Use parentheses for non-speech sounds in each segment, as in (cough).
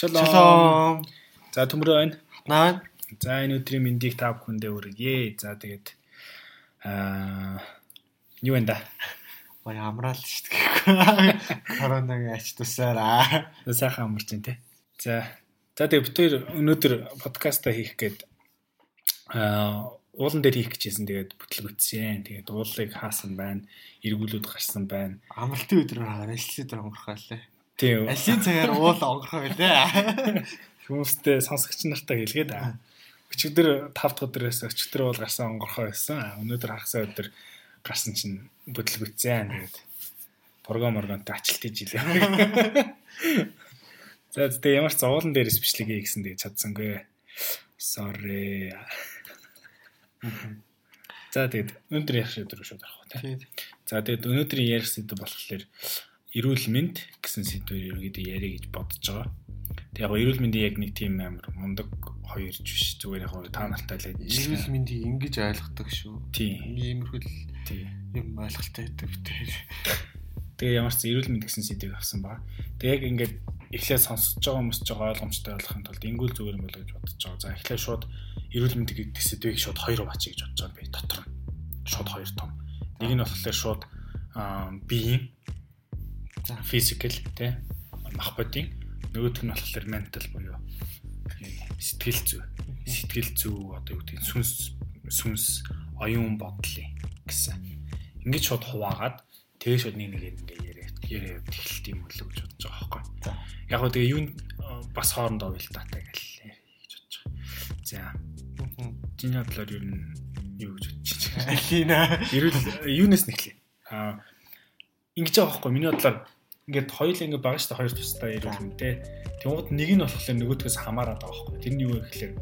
Шалом. За төмрөө байна. Наа. За энэ өдрийн мэндийг та бүхэндээ хүргье. За тэгээд аа юу вэ да? Ой амраал шүү дээ. Коронавигийн ач тусаараа. Сайхан амарч байна те. За за тэгээд бид хоёр өнөөдөр подкаста хийх гээд аа уулан дээр хийх гэжсэн тэгээд бүтлгүтсэн. Тэгээд уулыг хаасан байна. Эргүүлүүд гарсан байна. Амралтын өдрөөр харилцаа өдөр өнгөрөхөө лээ. Тийм. Алийн цагаар уул өнгөрөхөө лээ. Хүмүүстээ сонсогч нартай хэлгээд өчигдөр 5 дахь өдрөөс өчигдөр бол гарсан онгорхоо байсан. Өнөөдөр хагасаа өдөр гарсан чинь бүтлгүтсэн. Тэгээд програм оргонтой ачлт хийж илээ. (laughs) За тэгээ ямар ч зовлон дээр спешлиг хий гэсэн тэгээ чадсангүй. Sorry. За тэгээд өнөөдөр ярих сэдвэр шууд арах тий. За тэгээд өнөөдрийн ярих сэдв болохоор эрүүл мэнд гэсэн сэдвээр ерөөдөө яриа гэж бодож байгаа. Тэг яг эрүүл мэндийн яг нэг тийм амар мундаг хоёрч биш зүгээр яг та нартай л ажиллаж. Эрүүл мэндийг ингэж ойлгодог шүү. Тийм. Иймэрхүү юм ойлголттой байдаг тэр. Тэгээ ямар ч эрүүл мэнд гэсэн сэдвийг авсан ба. Тэг яг ингээд эхлээд сонсож байгаа хүмүүс ч ойлгомжтой болохын тулд ингүүл зүгээр юм болоо гэж бодож байгаа. За эхлээд шууд эрүүл мэнд гэдэг сэдвийг шууд хоёр бачиг гэж бодож байгаа би дотор нь. Шууд хоёр том. Нэг нь болохоор шууд биеийн за физикал тий мах бодийн нөгөөх нь болохоор ментал буюу сэтгэл зүй. Сэтгэл зүй одоо юу гэдэг сүнс сүнс оюун бодлын гэсэн. Ингээд шууд хуваагаад тэгээ шууд нэг нэг ингээ яриад яриад эхэлт юм болов гэж бодож байгаа байхгүй. Яг гоо тэгээ юу бас хоорондоо уялдаатай гэл гэж бодож байгаа. За. Чиний бодлоор юу юу гэж бодож (laughs) байна? Алина. Ерөөл юунаас нэхлээ? Аа ингэж байгаа байхгүй миний бодлоор ингээд хоёул ингээд байгаа шүү дээ хоёр тустай ирүүл үнтэй. Тэнгууд нэг нь болохоор нөгөөдгөөс хамаарат байгаа байхгүй. Тэр нь юу вэ гэхээр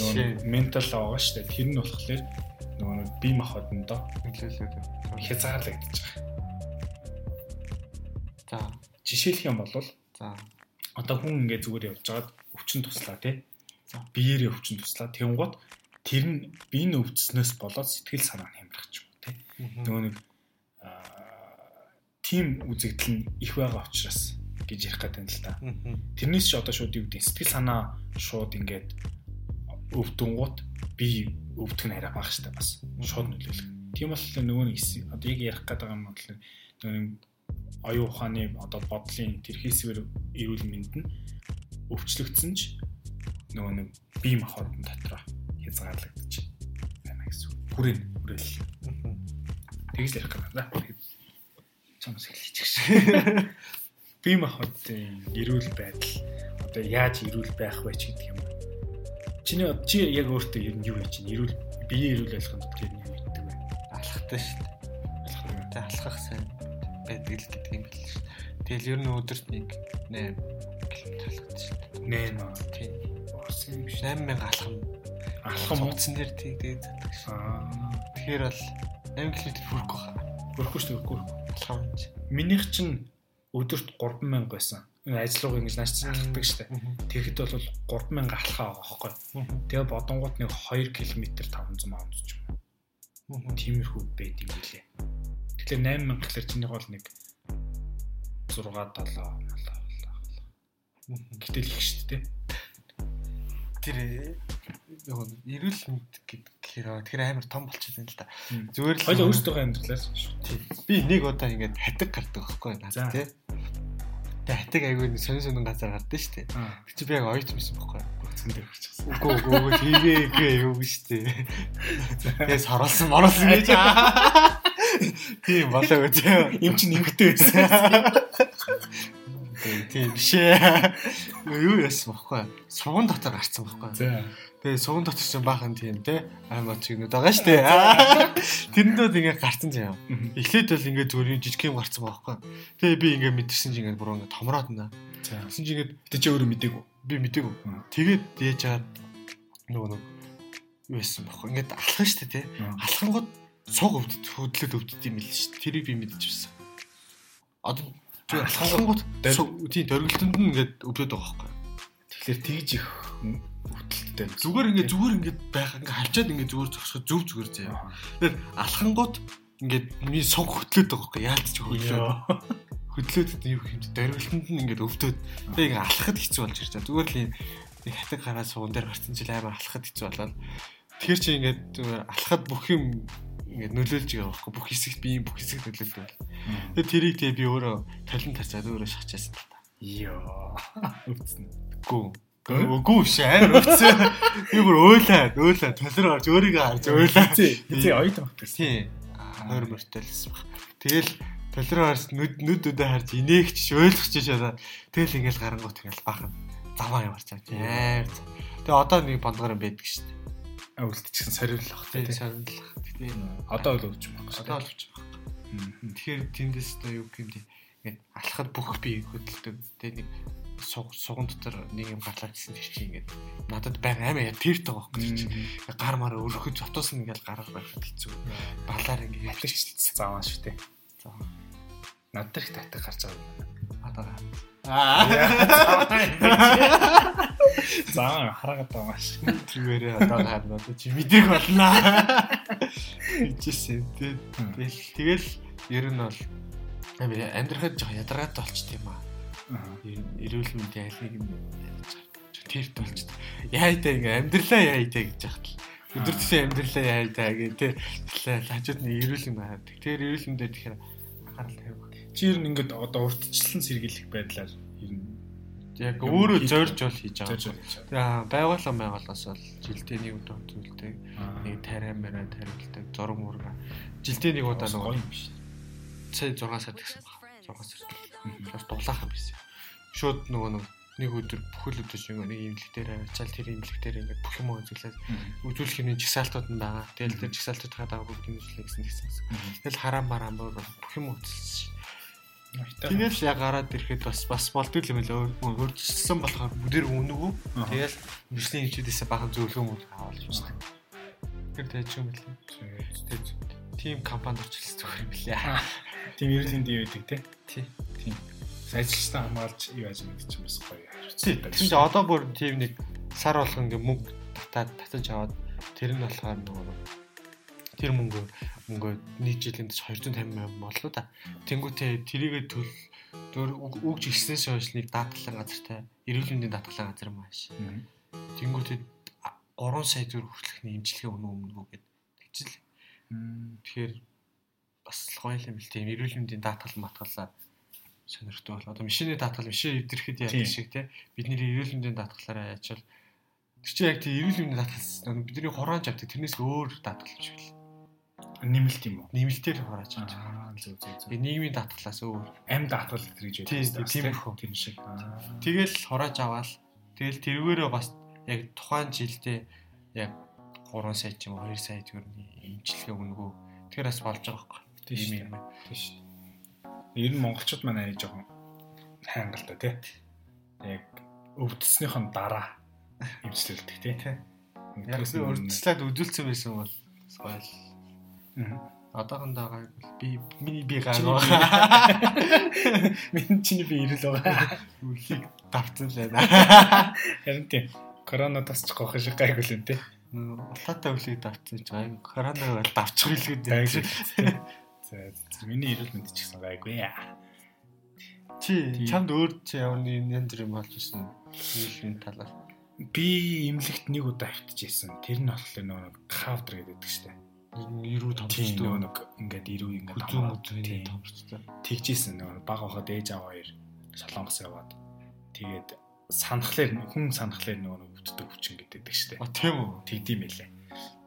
нөгөө ментал байгаа дээ. Тэр нь болохоор нөгөө бие махбодондоо нөлөөлөд хязгаарлагдаж байгаа. За жишээлх юм бол за одоо хүн ингээд зүгээр явж байгаад өвчин туслаа тий. За биеэр өвчин туслаа. Тэнгууд тэр нь биеийн өвчснөөс болоод сэтгэл санаа хямрах ч юм уу тий. Нөгөө нэг тийм үзэгдэл нь их байгаа учраас гэж ярих гэдэг юм л та. Тэрнээс ч одоо шууд юу гэдэг сэтгэл санаа шууд ингээд өвдөнгууд би өвдөх нь арай бага штэ бас шууд нөлөөлөх. Тийм болохоор нөгөө нэг одоо яг ярих гэдэг юм бол нөгөө оюун ухааны одоо бодлын тэрхээсвэр эрүүл мэнд нь өвчлөгдсөн ч нөгөө нэг бие махбодын дотроо хязгаарлагдаж байна гэсэн. Хүрэн хүрэл. Тэгж ярих гэдэг чамс хэлчих шиг. (laughs) Би махбодын эрүүл байдал одоо яаж эрүүл байх вэ ч гэдэг юм. Чиний чи яг өөртөө ер нь юу гэж чинь эрүүл биеийн эрүүл ойлгохын тулд ер нь юу гэдэг вэ? Алхахтай шүү дээ. Алхах. Тэ алхах сайн байдаг л гэдэг юм бэл шүү. Тэгэл ер нь өдөрт нэг 8 км алхдаг шүү дээ. 8 аа. Тийм. Орсон юм биш. 8000 алхам. Алхам утсан дээр тийгээд задаг шүү. Тэгэхээр бол 8 км хүрэхгүй хаа. Хөрөхгүй шүү дээ, хөрөхгүй. Алхамж. Минийх чинь өдөрт 3000 байсан. Ажил руу ингэж нааш алхдаг штэ. Тэгэхэд бол 3000 алхаа байгаа байхгүй. Тэгээ бодонгууд нэг 2 км 500 маа ч юм уу. Тиймэрхүү байд юм билээ. Тэгэхээр 8000 гэхэлэр чиний гол нэг 6 7 болоо. Гэтэл их штэ тий. Тэр яг эрүүл мэнд гэхээр тэр амар том болчиход байна л да. Зүгээр л хоёул өөрсдөө амьдралаас би нэг удаа ингээд хатаг гардаг байхгүй надад тий. Тэгээ хатаг айгүй сонин сонин газар гардаг шүү дээ. Тэр чи би яг оёч юмсан байхгүй. Гүцэн дээр гарчихсан. Үгүй үгүй үгүй хийгээгүй юу шүү дээ. Тэгээ саруулсан мороолсон гэж. Тийм болоо үү. Им чи нэмэгтэй байсан. Тийм биш ээ. Юу яасан бохоггүй. Суган дотор гарцсан бохоггүй. За. Тэгээ суган дотор чинь баахан тийм те аймаг чигнүүд байгаа дээ. Тэрэндээ ингээ гарцсан заяа. Эхлээд бол ингээ зүгээр юм жижиг юм гарцсан бохоггүй. Тэгээ би ингээ мэдэрсэн чинь ингээ буруу ингээ томроод наа. Тэгсэн чинь ингээ Тэ чи өөрөө мдээгүй. би мдээгүй. Тэгээд яаж чаад нөгөө нэг юу яасан бохоггүй. Ингээ алхах шүү дээ те. Алхангууд суг өвдөд хөдлөд өвдөд юм л дээ. Тэрийг би мэдчихсэн. Одоо алхангууд тийм дөргөлтөнд нь ингээд өвдөд байгаа байхгүй. Тэгэхээр тэгж их өвдөлттэй. Зүгээр ингээд зүгээр ингээд байх ингээд хавчаад ингээд зүгээр зогсоход зүв зүгээр заяа. Тэгэхээр алхангууд ингээд миний сонх хөтлөөд байгаа байхгүй. Яалтч хөдлөө. Хөдлөөд юу юм дөргөлтөнд нь ингээд өвдөд. Тэгээ ингээд алхахад хэцүү болж ирж байгаа. Зүгээр л юм хатаг гараа суган дээр гарсан чил амар алхахад хэцүү болоод тэгэхээр чи ингээд алхахад бүх юм ингээд нөлөөлж байгаа байхгүй бүх хэсэгт би бүх хэсэгт нөлөөлдөг. Тэгээ тэрийг тэгээ би өөрөө талент тарцаад өөрөө шахчихсан. Йоо. Өвцөн. Гүү. Үгүй шээ өвцөн. Би бүр өөлөө, өөлөө толор орж өөрийгөө харж өөлөө. Тий, оюут багтсан. Тий. Нойр мөртөлсөн баг. Тэгэл толор орж нүд нүдүүдээ харж инээгч өөлгч шалаа. Тэгэл ингээл гарангуут ингээл бахан заваа яварч байгаа. Тэгээ одоо нэг бондгоор байдаг шүү дээ үлдчихсэн сорилох тийм сорилох. Тэгтээ одоо л өвч шүү. Одоо л өвч байгаа. Тэгэхээр тэндээс одоо юу гэмдэ ингээд алхахад бүх би хөдөлдөг. Тэгээ нэг суган дотор нэг юм гарлаа гэсэн тэр чинь ингээд надад байг аймаа яа тэрт байгаа байхгүй гар мар өрөхөж зотоос нь ингээд гарах байхад хэцүү. Балаар ингээд ятгч зааваа шүү дээ. За. Надад их татах гарч байгаа. Одоо Аа. Заа хараагаад байгаа маш. Тэрээрээ одоо харна чи мэдрэх болно. Хичээсэн. Тэгэл тэгэл ер нь бол амьдрахад жоо ядаргаатай болчт юм аа. Эрүүл мэндийн аль нэг юм тэрт болчт. Яайтай ингээ амьдралаа яайтай гэж яхад л өдөр тутмын амьдралаа яайтай гэх тий. Тэгэхээр хажууд нь эрүүл юм аа. Тэгэхээр эрүүл мэндээр тэгэхээр анхаарал тавих. Чи ер нь ингээд одоо уртчлан сэргийлэх байдлаар ер нь яг өөрөө зорж бол хийж байгаа. За байгууллага байгуулаас бол жилдээ нэг удаа төлдөг. Нэг тариа мэрэ тариулдаг, зураг мурга. Жилдээ нэг удаа нэг юм биш. Цай 6 сар гэсэн баг. 6 сар. Бас дулаахан байсан. Шууд нөгөө нэг өдөр бүхэл өдөр шиг нэг имлэг дээр авчаал тэр имлэг дээр ингээд бүх юм үзүүлээд үзүүлэх юм жигсаалтууд нь байгаа. Тэгэл тэр жигсаалтууд хадаа бүгд имлэлээ гэсэн гэсэн. Тэгэл хараа мараа бүх юм үзүүлсэн Тэгэл яг гараад ирэхэд бас бас болдгүй юм лээ. Өөрчлөсөн болохоор бүдэр үнэгүй. Тэгэл мөрсний хэмжээдээс бахан зөвлөгөө мөн аваад байна. Тэр тааж юм лээ. Тим компанид орчихсон зүгээр юм лээ. Тим ерөнхий дэв байдаг тий. Тий. Тийм. Ажилчтай хамгаалж юу яаж юм гэж бас гоё. Тэгвэл одоо бүр тим нэг сар болгон ингээ мөнгө татаад татаж аваад тэр нь болохоор нөгөө тэр мөнгө мөнгө нийт жилинд 250 сая боллоо да. Тэнгүүтээ тэрийгэ төл дөр үгж ирснээс хойш нэг даатгалан газартай эрүүл мэндийн даатгалан газар маш. Тэнгүүтээ 3 сая төгрөг хүртэлхний имчилгээ өнөө өмнөгөө гэд тэгжил. Тэгэхээр бас гоё юм л тийм эрүүл мэндийн даатгал матгалаа сонирхтой бол одоо машины даатгал машин эвдрэхэд яадаг шиг те бидний эрүүл мэндийн даатгалаараа ячвал тэр чинь яг тийм эрүүл мэндийн даатгал бидний хураан авдаг тэрнээс өөр даатгал шиг л нэмэлт юм уу? Нэмэлтээр хурааж байгаа. Зөв зөв зөв. Би нийгмийн даатгалаас өөр амь даатгал гэж байдаг. Тийм тийм шиг. Тэгэл хурааж аваал. Тэгэл тэргээрээ бас яг тухайн жилдээ яг 3 сая ч юм уу 2 сая төгрөгийн имчилгээ өнгөө тэр бас болж байгаа байхгүй. Тийм юм. Тийм шүү. Ер нь монголчууд маань аа жоохон хайнгалтай тий. Яг өвдснөхийн дараа имчилэлдэг тий. Яг л урдслаад үзүүлсэн байсан бол гоё Одоохондоо гайг би миний би гайг байгаа. (laughs) Миний чиний би ирэл байгаа. Үлийг давцсан л байна. (laughs) Харин тийм. Корона тасчих гоох шиг гайг үлэн тий. Улаатай үлийг давцсан ч гайг. Коронаг бол давчих. За (laughs) миний ирэл мэд ч гэсэн гайгүй. Чи чамд өөр чи явны янз бүр юм болж ирсэн. Нийлмийн талаар. Би имлэгт нэг удаа хөвтөжсэн. Тэр нь болохоор нөгөө кавдер гэдэг штеп ирүү томчтой нэг ингээд ирүү ингээд томчтой томчтой тэгжсэн нэг баг хахад ээж аваа хоёр солонгос яваад тэгээд санахлаар хүн санахлаар нөгөө өвддөг хүчин гэдэг штеп а тийм үү тэгдэм байлээ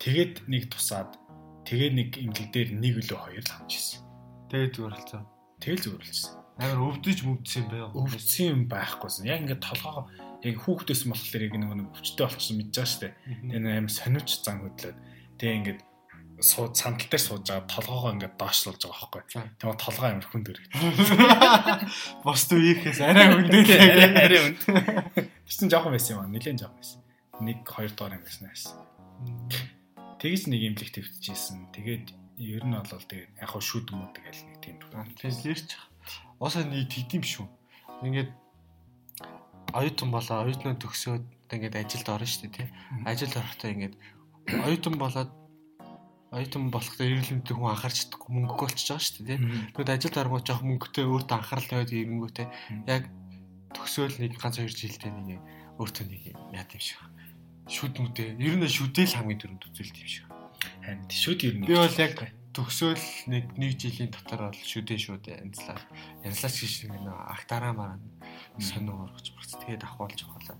тэгээд нэг тусаад тэгээд нэг имлэг дээр нэг өлөө хоёр л хамжсэн тэгээд зүрэлцээ тэгэл зүрэлцсэн амар өвдөж мөвдсөн юм байа өвдсөн байхгүйсэн яг ингээд толгоо яг хүүхдээс болохоор яг нэг өвчтэй болчихсон мэдэж байгаа штеп энэ амар сониуч зан хөдлөөд тэгээд ингээд сууд сандал дээр сууж байгаа толгоогоо ингээд доошлуулж байгаа байхгүй. Тэгээ толгоо амар хүнд өргөд. (laughs) Бос үеийнхээс арай хүндээ арай хүнд. (laughs) Тэгсэн жоохон байсан юм аа. Нилээн жоохон байсан. Нэг хоёр доор юм байсан байсан. Тэгээс нэг имлэг твтчихсэн. Тэгээд ер нь бол тэгээд яг хөө шүд мөд тэгэл нэг тийм. Физлэрч. Уусаа нэг тэгдэм шүү. Ингээд оюутан болоо оюутнаа төгсөөд ингээд ажилд орно шүү дээ тий. Ажилд орохдоо ингээд оюутан болоод оюутан болохдоо мэндийн хүн анхаарч чадахгүй мөнгө болчихж байгаа шүү дээ тий. Тэгвэл ажилд оронгоо жоох мөнгөтэй өөртөө анхаарал тавиад ирэнгүүтээ яг төгсөөл нэг ганц хоёр жилдээ нэг өөртөө нэг яа гэм шиг. Шүд мүдээ. Ер нь шүдэл хамгийн дөрөнд үзүүлт юм шиг. Харин шүд ер нь. Би бол яг төгсөөл нэг нэг жилийн дотор бол шүдээ шүүд янзлаа. Янзлаач гэж нэг актараа мараа сонио оргож барц. Тэгээд ахуулж авахлаа.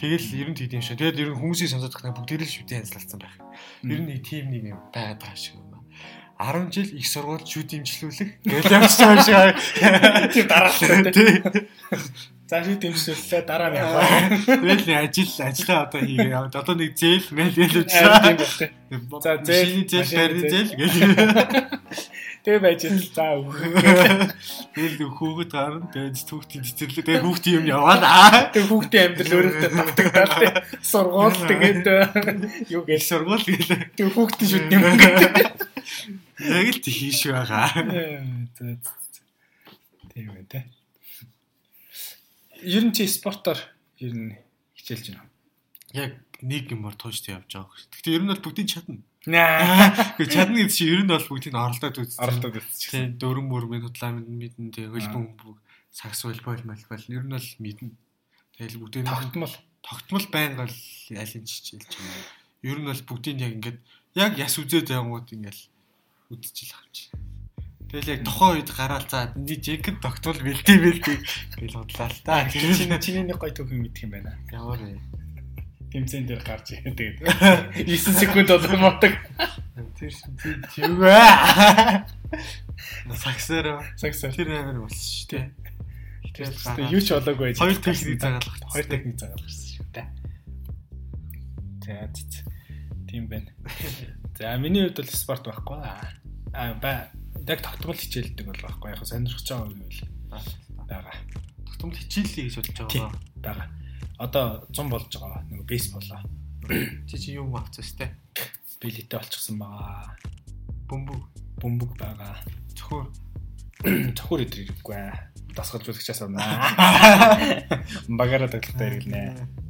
Тэгэл ер нь тийм шүү. Тэгээд ер нь хүмүүсийн сонсоод тахнаа бүгд л шүдээ янзлалцсан байх. Ер нь нэг тим нэг юм байгаад байгаа шиг юм байна. 10 жил их сургууль шүд имжлүүлэх гэж ямарч байгаа юм шиг. (laughs) Тийм дараалал тийм. За шүд имжлүүлээ дараа нь яваа. Тэгэл нэг ажил ажиллаа одоо хийгээ одоо нэг зээл мэл ялуулчихсан. За зээл зээл барьны зээл гэж. Тэгээ байж л за өөх. Тэгэл хүүхэд гарна. Тэгээд хүүхдийн цэцэрлэг. Тэгээд хүүхдийн юм яваа. Тэгээд хүүхдийн амьдрал өөрөөдөө тавтагдаад тий. Сургууль тэгээд юу гээл сургууль гээл. Тэгээд хүүхдийн шүд юм гэдэг. Яг л тийш байгаа. Тийм үү тий. Ер нь чи спортоор ер нь хичээлж байна. Яг нэг юмар тууштай явж байгаа. Гэхдээ ер нь бол бүгдийг чадна. Наа. (laughs) Гэхдээ чадна гэдэг чинь ер нь бол бүгдийг оролдоод үзсэн. Оролдоод үзсэн. Дөрөн мөрмийн худлаа мэдэн тийм хөлбөм сакс волейбол малбал ер нь бол мэднэ. Тэгэл бүгдийг тогтмол тогтмол байнга л алин чичээлж байна. Ер нь бол бүгдийг яг ингээд яг яс үзээд байнгут ингээл үдчихэл авч. Тэгэл яг тухайн үед гараал за энэ жекет тогтвол бэлтээ бэлтээ гэж бодлаа л та. Чиний чиний нэг гой төгөн мэдх юм байна. Ямар вэ? Тэмцэн дээр гарч ирээд тэгээд (laughs) 9 секунд болоо мотог. Тэр шин тийм үү? Саксаар саксаар тэр амар болсон шүү дээ. Тэгээд юу ч болоогүй. Хоёр техник загалах. Хоёр техник загалахсан шүү дээ. За тийм байна. (laughs) За миний хувьд бол спорт байхгүй аа. Аа яг тогтмол хичээлдэг бол байхгүй яг сонирхож байгаа юм бол байгаа. Тогтмол хичээллээ гэж бодож байгаа. Байгаа. Одоо 100 болж байгаа нэг бейсболоо. Чи чи юу авчихсан сте? Билетээ болчихсон байгаа. Бөмбөг. Бөмбөг байгаа. Цөхөр. Цөхөр идэрэхгүй аа. Дасгалжуулагчаас авнаа. (laughs) Багаараа тоглохтой хэрэглэнэ.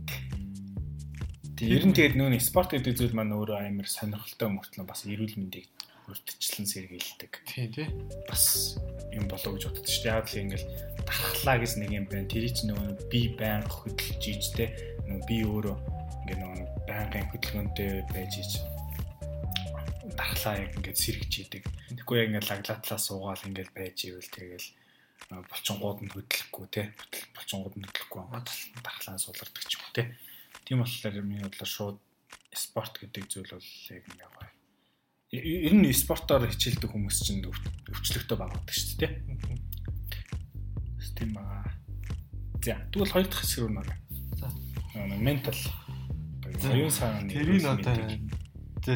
Ер нь тэгээд нүүн спорт гэдэг зүйл маань өөрөө амар сонирхолтой мөртлөө бас эрүүл мэндийг урдчлан сэргийлдэг. Тийм тий. Бас юм болоо гэж боддог шүү дээ. Яг л ингээл дархлаа гэж нэг юм байна. Тэр чинь нөгөө би байнга хөдөлж ийжтэй. Нөгөө би өөрөө ингээ нөгөө байнгын хөдөлгөөнтэй байж ийж дархлаа яг ингээд сэргэж идэг. Тэгэхгүй яг ингээд лаглаатлаа суугаал ингээд байж ивэл тэгэл булчингууд нь хөдлөхгүй те. Булчингууд нь хөдлөхгүй дархлаа суулгадаг ч юм те. Тийм болохоор миний бодлоор шууд спорт гэдэг зүйл бол яг ингээ ер нь спортоор хичээлдэг хүмүүс чинь өвчлөгтэй багаадаг шүү дээ. Тийм бага. За тэгвэл хоёр дахь хэсэг рүү нэр. За. Ментал. Оюун санааны. Тэрийг одоо за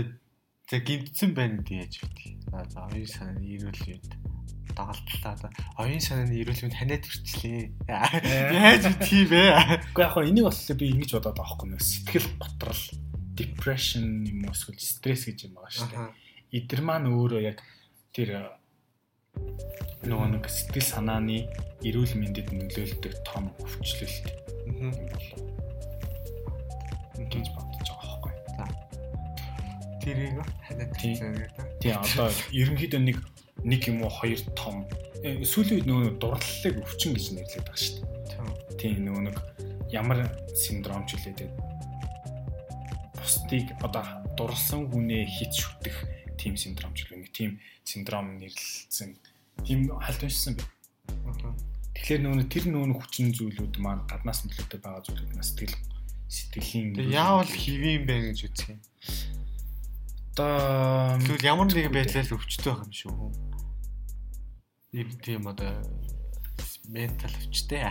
за гинтсэн байна гэж яаж вэ? За оюун санааны эрүүл мэнд дагалтлаа одоо оюун санааны эрүүл мэнд ханиад хүрчлээ. Яаж тийм бэ? Уу яг хоо энийг болохоор би ингэж бодоод байгаа байхгүй нэ сэтгэл готрол depression юм уу эсвэл стресс гэж юм байгаа шүү дээ эдгэр маань өөрөө яг тэр нөгөө нэг сэтгэл санааны эрүүл мэндэд нөлөөлдөг том өвчлөлт юм болов. Ингэж бодож байгаа байхгүй. За. Тэрийг ханаад тэгээд тий одоо ерөнхийдөө нэг нэг юм уу хоёр том э, сүүлийн үед нөгөө дурлалыг өвчин гэж нэрлэдэг байгаа шүү дээ. Тийм нөгөө нэг ямар синдром ч үлээдэг. Бусдыг одоо дурлсан хүнээ хит шүтэх тийм синдром ч гэх нэг тийм синдром нэрлэлсэн тийм халт уншсан бай. Тэгэхээр нүүн тэр нүүн хүчин зүйлүүд маань гаднаас нөлөөтэй байгаа зүйлүүд нас сэтгэл сэтгэлийн яавал хэвэн бэ гэж үзэх юм. Одоо тэгвэл ямар нэгэн байдлаар өвчтөй байгаа юм шүү. Ийм тийм одоо ментал өвчтэй.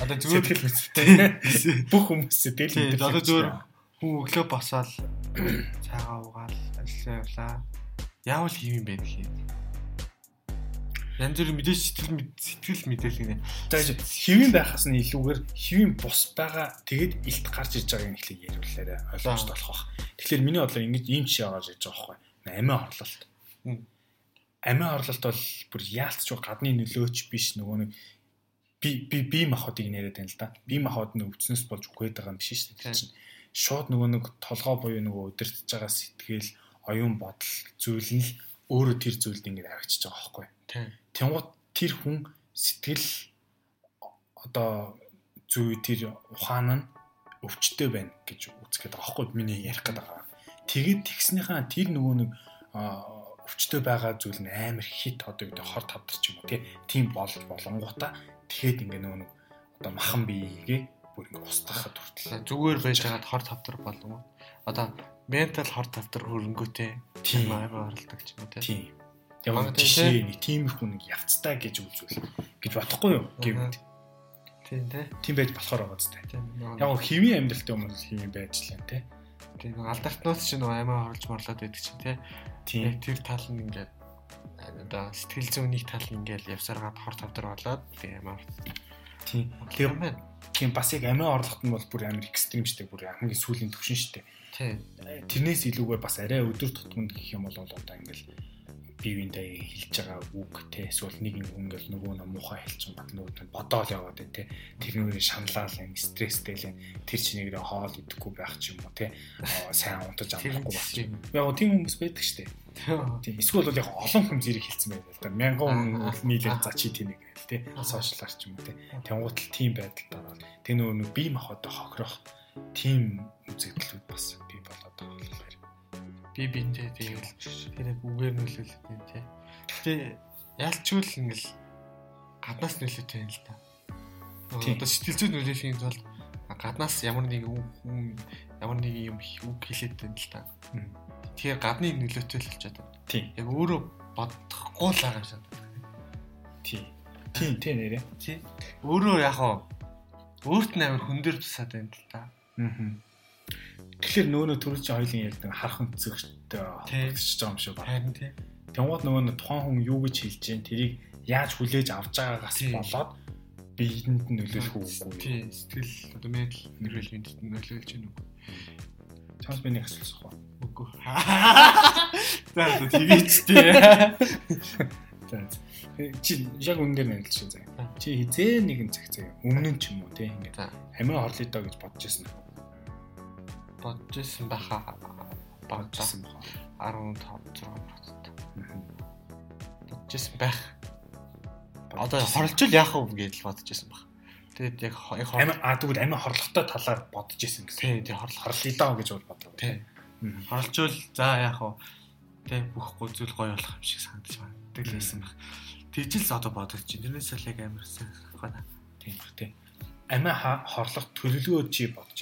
Одоо зүгээр сэтгэл өвчтэй. Бүх хүмүүс сэтгэл өвчтэй. Одоо зүгээр хүн өглөө босоод цаагаа угаал ажиллаа явлаа яавал хийм бэ гэхээр янз бүр мэдээж сэтгэл сэтгэл мэдээлэл нэ. За хэвэн байхаас нь илүүгээр хэвэн бус байгаа тэгэд илт гарч иж байгааг ихлэ яриулаарай ойлгож болох бах. Тэгэхээр миний бодлоор ингэж ийм чи яагаад хийж байгаа байхгүй. Амиа хорлолт. амиа орлолт бол бүр яалтч гадны нөлөөч биш нөгөө нэг би би би махуудыг нэрэд байна л да. Би махууд нь өвчнөөс болж үхээд байгаа юм биш шүү дээ. чинь шууд нөгөө нэг толгой буюу нөгөө удирдах байгаа сэтгэл, оюун бодол зүйл нь л өөрөө тэр зүйлд ингэж авчиж байгаа байхгүй. Тэнгууд тэр хүн сэтгэл одоо зүй тэр ухаан нь өвчтөй байна гэж үзэх гээд байгаа байхгүй миний ярих гээд байгаа. Тэгээд тэгснийхаа тэр нөгөө нэг өвчтөй байгаа зүйл нь амар хит одоо гэдэг хор тавдарч юм уу тийм болж болонгуудаа тэгэхэд ингээ нөгөө нэг одоо махан биеигээ бүр ингээ устгахад хүртэл зүгээр байж байгаад хор тавдар болов уу одоо ментал хор тавдар хөрөнгөтэй тийм. аяга оролдог ч юм уу тийм. Яг жишээ нэг тийм их хүн явцтай гэж үзвэл гэж бодохгүй юу? Гэвд тийм тий тийм байж болохоор байгаа зү яг хэвийн амьдралтай хүмүүс хэвийн байж лээ тий тийм алдартнууд ч нэг аймаа хорлж морлоод байдаг чинь тий тийм. Тэр тал нь ингээд одоо сэтгэл зүйн нэг тал ингээл явсаргаад хор тавдар болоод тийм. амар тийм тийм тийм бас яг амиа орлогот нь бол бүр амар экстрим штэ бүр хамгийн сүүлийн төвшин штэ тэрнээс илүүгээр бас арай өдөр тутмын гэх юм бол одоо ингээл бивэндээ хэлж байгаа үг те эсвэл нэг юм ингээл нөгөө нь муухай хэлчих бат нөгөө нь бодоол яваад байна те тэрнүүрээ шаналал юм стресстэй л тэр чинийгрээ хоол идэхгүй байх ч юм уу те сайн унтаж (laughs) амжахгүй байх юм. Яг тийм хүмүүс байдаг штэ. Тийм эсвэл бол яг олон хүн зэрэг хэлсэн байдаг да. Мянган хүн нийлээд за чи тийм нэг гэл те сошиалар ч юм уу те тэнгуутл тийм байдалтай бол тэр нөгөө бие махбодоо хохирох тийм үзэгдлүүд бас би бинтэй тэгэл тэр яг үгээр нөлөөлөд байна тий. Гэтэ ялчгүй л ингээл гаднаас нөлөөтэй юм л та. Одоо сэтгэл зүйн нөлөөлөхийн тулд гаднаас ямар нэг хүн ямар нэг юм үг хэлээд байна л та. Тэгэхээр гадны нөлөөтэй л болчиход байна. Тийм. Яг өөрөө бодохгүй л байгаа юм шиг. Тийм. Тийм тийм нэрээ. Тийм. Өөрөө яг хаа өөрт нь амар хүн дээр тусаад байна л та. Аа. Тэгэхээр нөөнө төрөл чи хоёлын ярьдаг харах өнцөгтэй болчихж байгаа юм шиг байна. Харин тийм. Тэнгууд нөгөө тухайн хүн юу гэж хэлж जैन тэрийг яаж хүлээж авч байгаагаас болоод биеинд нь нөлөөлөх үгүй. Тийм. Сэтгэл одоо мэдл нэрэл биед нөлөөлж гэнэ үгүй. Чамс миний асуулах уу? Үгүй. (laughs) За тэгээч тий. (laughs) За чи яг үн дээр нэлж шин заяа. Чи хизээ нэгэн цаг цаг өмнө нь ч юм уу тий ингээд амиа хорлоо доо гэж бодож байсан юм бодож исэн байхаа бодчихсон баха 15 6%. Бодож исэн байх. Одоо хорлцол яах вэ гэж бодож исэн баха. Тэгээд яг амин а тэгвэл амин хорлохтой талаар бодож исэн гэсэн. Тийм тийм хорлох хорлоо даа гэж бол бодлоо. Тийм. Хорлцол за яах вэ? Тэг бүхгүй зүйл гоё болох юм шиг санагдаж байна. Тэглээсэн баг. Тэгжил одоо бодож чинь. Тэрнээс л яг амарсан гана. Тийм тийм. Амиа хорлох төлөвлөгөө чи бодож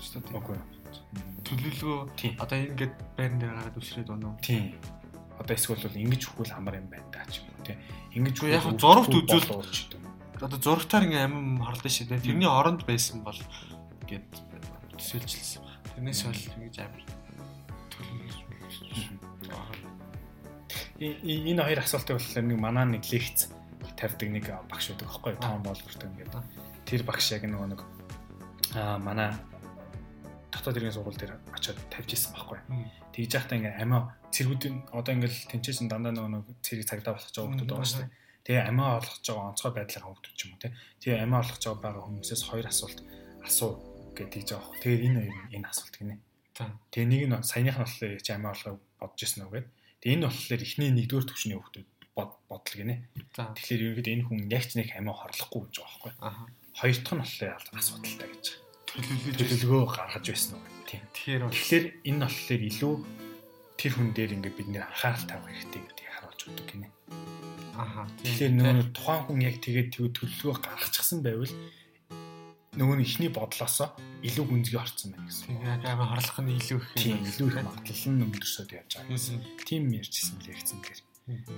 исэн шүү дээ. Үгүй. Төлөвлөгөө одоо ингээд байран дээр гараад үсрээд байна уу? Тийм. Одоо эсвэл бол ингэж хөвөл амар юм байна даа ч юм уу тий. Ингэж яг зурагт үзүүл одоо зурагтаар ингээм амин харлаа шүү дээ. Тэрний оронд байсан бол ингээд төсөөлжилсэн. Тэрнээс бол ингэж амар энэ хоёр асуултыг болохоор нэг манаа нэг лекц тавьдаг нэг багш байдаг аахгүй Том Болборт ингээд. Тэр багш яг нөгөө нэг аа манай дотоод иргэн сургууль дээр очиод тавьж исэн байхгүй. Тэгж яхтаа ингээ амиа цэргүүдийн одоо ингээл тэнцээсэн дандаа нөгөө цэрэг цагдаа болгож байгаа хүмүүс байгаа шүү дээ. Тэгээ амиа олгож байгаа онцгой байдлаар хөвгдөж ч юм уу те. Тэгээ амиа олгож байгаа хүмүүсээс хоёр асуулт асуу гэж тийж байгаа. Тэгээд энэ хоёр энэ асуулт гинэ. Тэгээ нэг нь саяных нь болохоор чи амиа олгох бодож исэн үү гэдэг. Тэгээ энэ болохоор эхний нэгдүгээр төвчний хүмүүс бодол гинэ. Тэгэхээр ерөнхийдөө энэ хүн яг ч нэг амиа хорлохгүй гэж байгаа байхгүй. Хоёр дахь нь болохоор асуудалтай гэж байгаа төлөвлөгөө гаргаж байсан уу тийм. Тэгэхээр тэгэхээр энэ болохоор илүү тэр хүн дээр ингээд бид нэр анхаарал тавих хэрэгтэй гэдгийг харуулж өгдөг гинэ. Аха. Тэгэхээр нөгөө тухайн хүн яг тэгээд төлөвлөгөө гаргачихсан байвал нөгөө нь ихний бодлосоо илүү гүнзгий орцсон байна гэсэн. Яг амар хорлох нь илүү их тийм илүү их магадлал нь өндөрсөд явж байгаа гэсэн. Тийм ярьжсэн лекцэн дээр.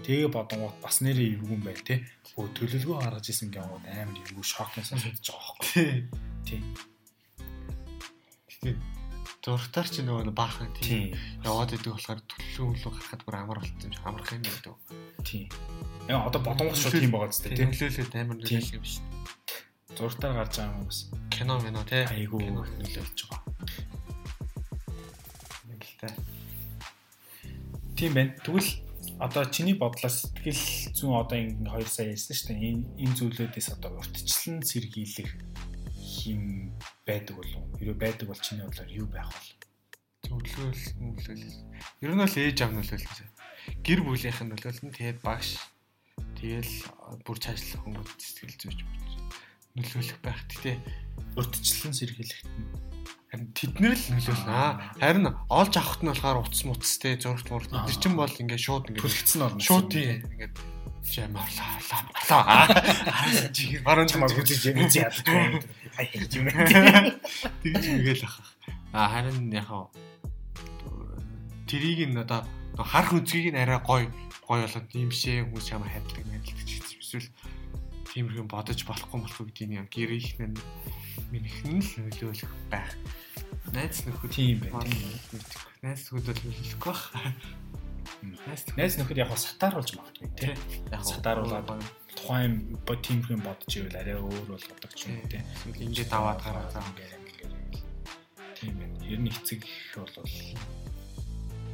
Тэгээ бодонгууд бас нэрээ эвгүй бай тээ. Өө төлөвлөгөө гаргаж исэн гэмүүд амар эвгүй шокын сонсож байгаа байхгүй. Тийм. Зургатаар ч нөгөө баахан тийм яваад идэг болохоор төлөвлөлөө гарахад бүр амар болчихсон юм шиг амарх юм гэдэг. Тийм. Яа одоо бодонгос шууд тийм байгаа зү тийм. Нөлөөлөд амар нөлөөлөх юм шиг. Зургатаар гарч байгаа юм бас. Кино мино тий. Айгуу нөлөөлж байгаа. Нэгэлтэй. Тийм байна. Тэгвэл одоо чиний бодлоос сэтгэл зүйн одоо ингэ 2 сая ярьсан шүү дээ. Энэ энэ зүйлүүдээс одоо уртчлан сэргийлэх хим байдаг болов уу? Хэрвээ байдаг бол чиний бодлоор юу байх вэ? Зөвлөл нөлөөл. Ер нь бол ээж аав нөлөөлнө. Гэр бүлийнх нь нөлөөлнө. Тэгээд багш тэгэл бүр цаашлах хүмүүс сэтгэл зүйч нөлөөлөх байх. Гэтэ урдчлан сэргийлэхт нь харин тэднэр л нөлөөлнө. Харин олж авахт нь болохоор утас муцтэй зургт мурт тэр чинь бол ингээ шууд ингээ төлөгцсөн орно. Шууд тийм ингээ жам орлоо орлоо. Аа чи баруун чамаа гүзэж юм яадаг. Ай юм. Тэгж мэгэл ах. А харин яхаа тэрийг нь одоо харах үзгийг нь арай гоё гоё болоод тийм бишээ хүмүүс чамаа хайддаг мэддэг ч гэсэн эсвэл тиймэрхэн бодож болохгүй болохгүй гэдгийг юм гэрийнх нь минийхэн л нөлөөлөх байх. Найз нөхөд тийм байх. Найз нөхөд бол нөлөөлөхгүй байх. Найз нөхөд яг сатаар болж магадгүй тий. Яг сатааруулаад тухайн тиймэрхэн бодож ивэл арай өөр болгодог ч юм тий. Эсвэл ингээд даваад гараад заа ингээд тийм байна. Ер нь эцэг бол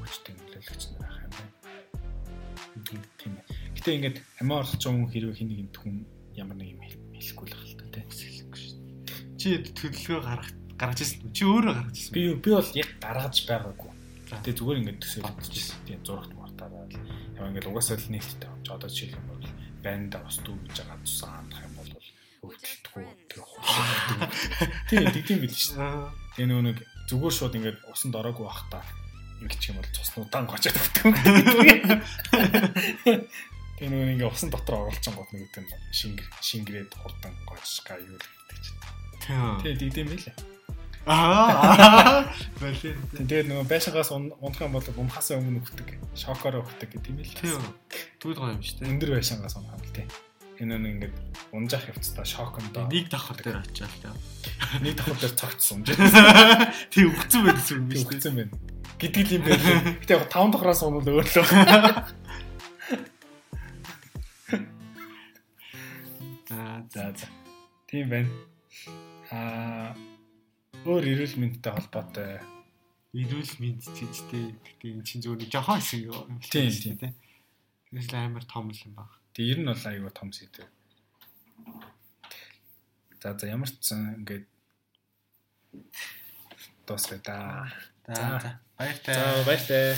хүчтэй нөлөөлөгч нар ах юм байна. Тийм. Гэтэ ингээд амиа орлож байгаа хүн хэрвээ хин нэгэн хүн ямар нэг юм хэлэхгүй л хальта тий. Хэлэхгүй шүү. Чи төлөвлөгөө гаргах гаргаж ирсэн. Чи өөрөө гаргаж ирсэн. Би би бол яг гаргаж байгаагүй. Гэтэ зүгээр ингээд төсөөлж ирсэн. Тийм зурагт мартаараа яа ингээд угаасаа л нээлттэй одоо жишээлбэл бол байнда ус дүүж байгаа тусаа хандах юм бол өвдөлтгүй тэр хурдан. Тийм тэгдэм бил шүү. Тэгээ нөгөө нэг зүгээр шууд ингээд усанд ороогүй бах та ингэчих юм бол цуснуудаан гочоод өгдөг. Тэгээ нөгөө ингээ усан дотор оруулсан гот нэг гэдэг нь шингэр шингрээд хурдан гочгаа юу гэдэг чинь. Тэгээ дийдэм байлаа. Аа. Тэгээд нөгөө байшаагаас унах юм бол умхасаа өмнө өгдөг. Шокороо өгдөг гэдэг юм л. Тийм. Түл гоё юм шүү дээ. Өндөр байшаагаас унах юм тий. Энэ нэг ингээд унжаах явцдаа шокондоо нэг давхар дээр очиад тий. Нэг давхар дээр цогцсон. (laughs) Тий өгцөн байдсан юм биш үү? байна. Гэдэг юм байна. Гэтэ яг 5 давхраас унал өөрлөө. За за. Тийм байна. Аа өөр эрүүл мэндтэй холбоотой эрүүл мэнд чижтэй гэдэг энэ чинь зүгээр жоохон шиг юм. Тийм тийм тийм. Л амар том юм баг. Тэг ер нь бол аюу том сэдв. За за ямар ч сан ингээд дуусгая да. За за баяртай. За баяртай.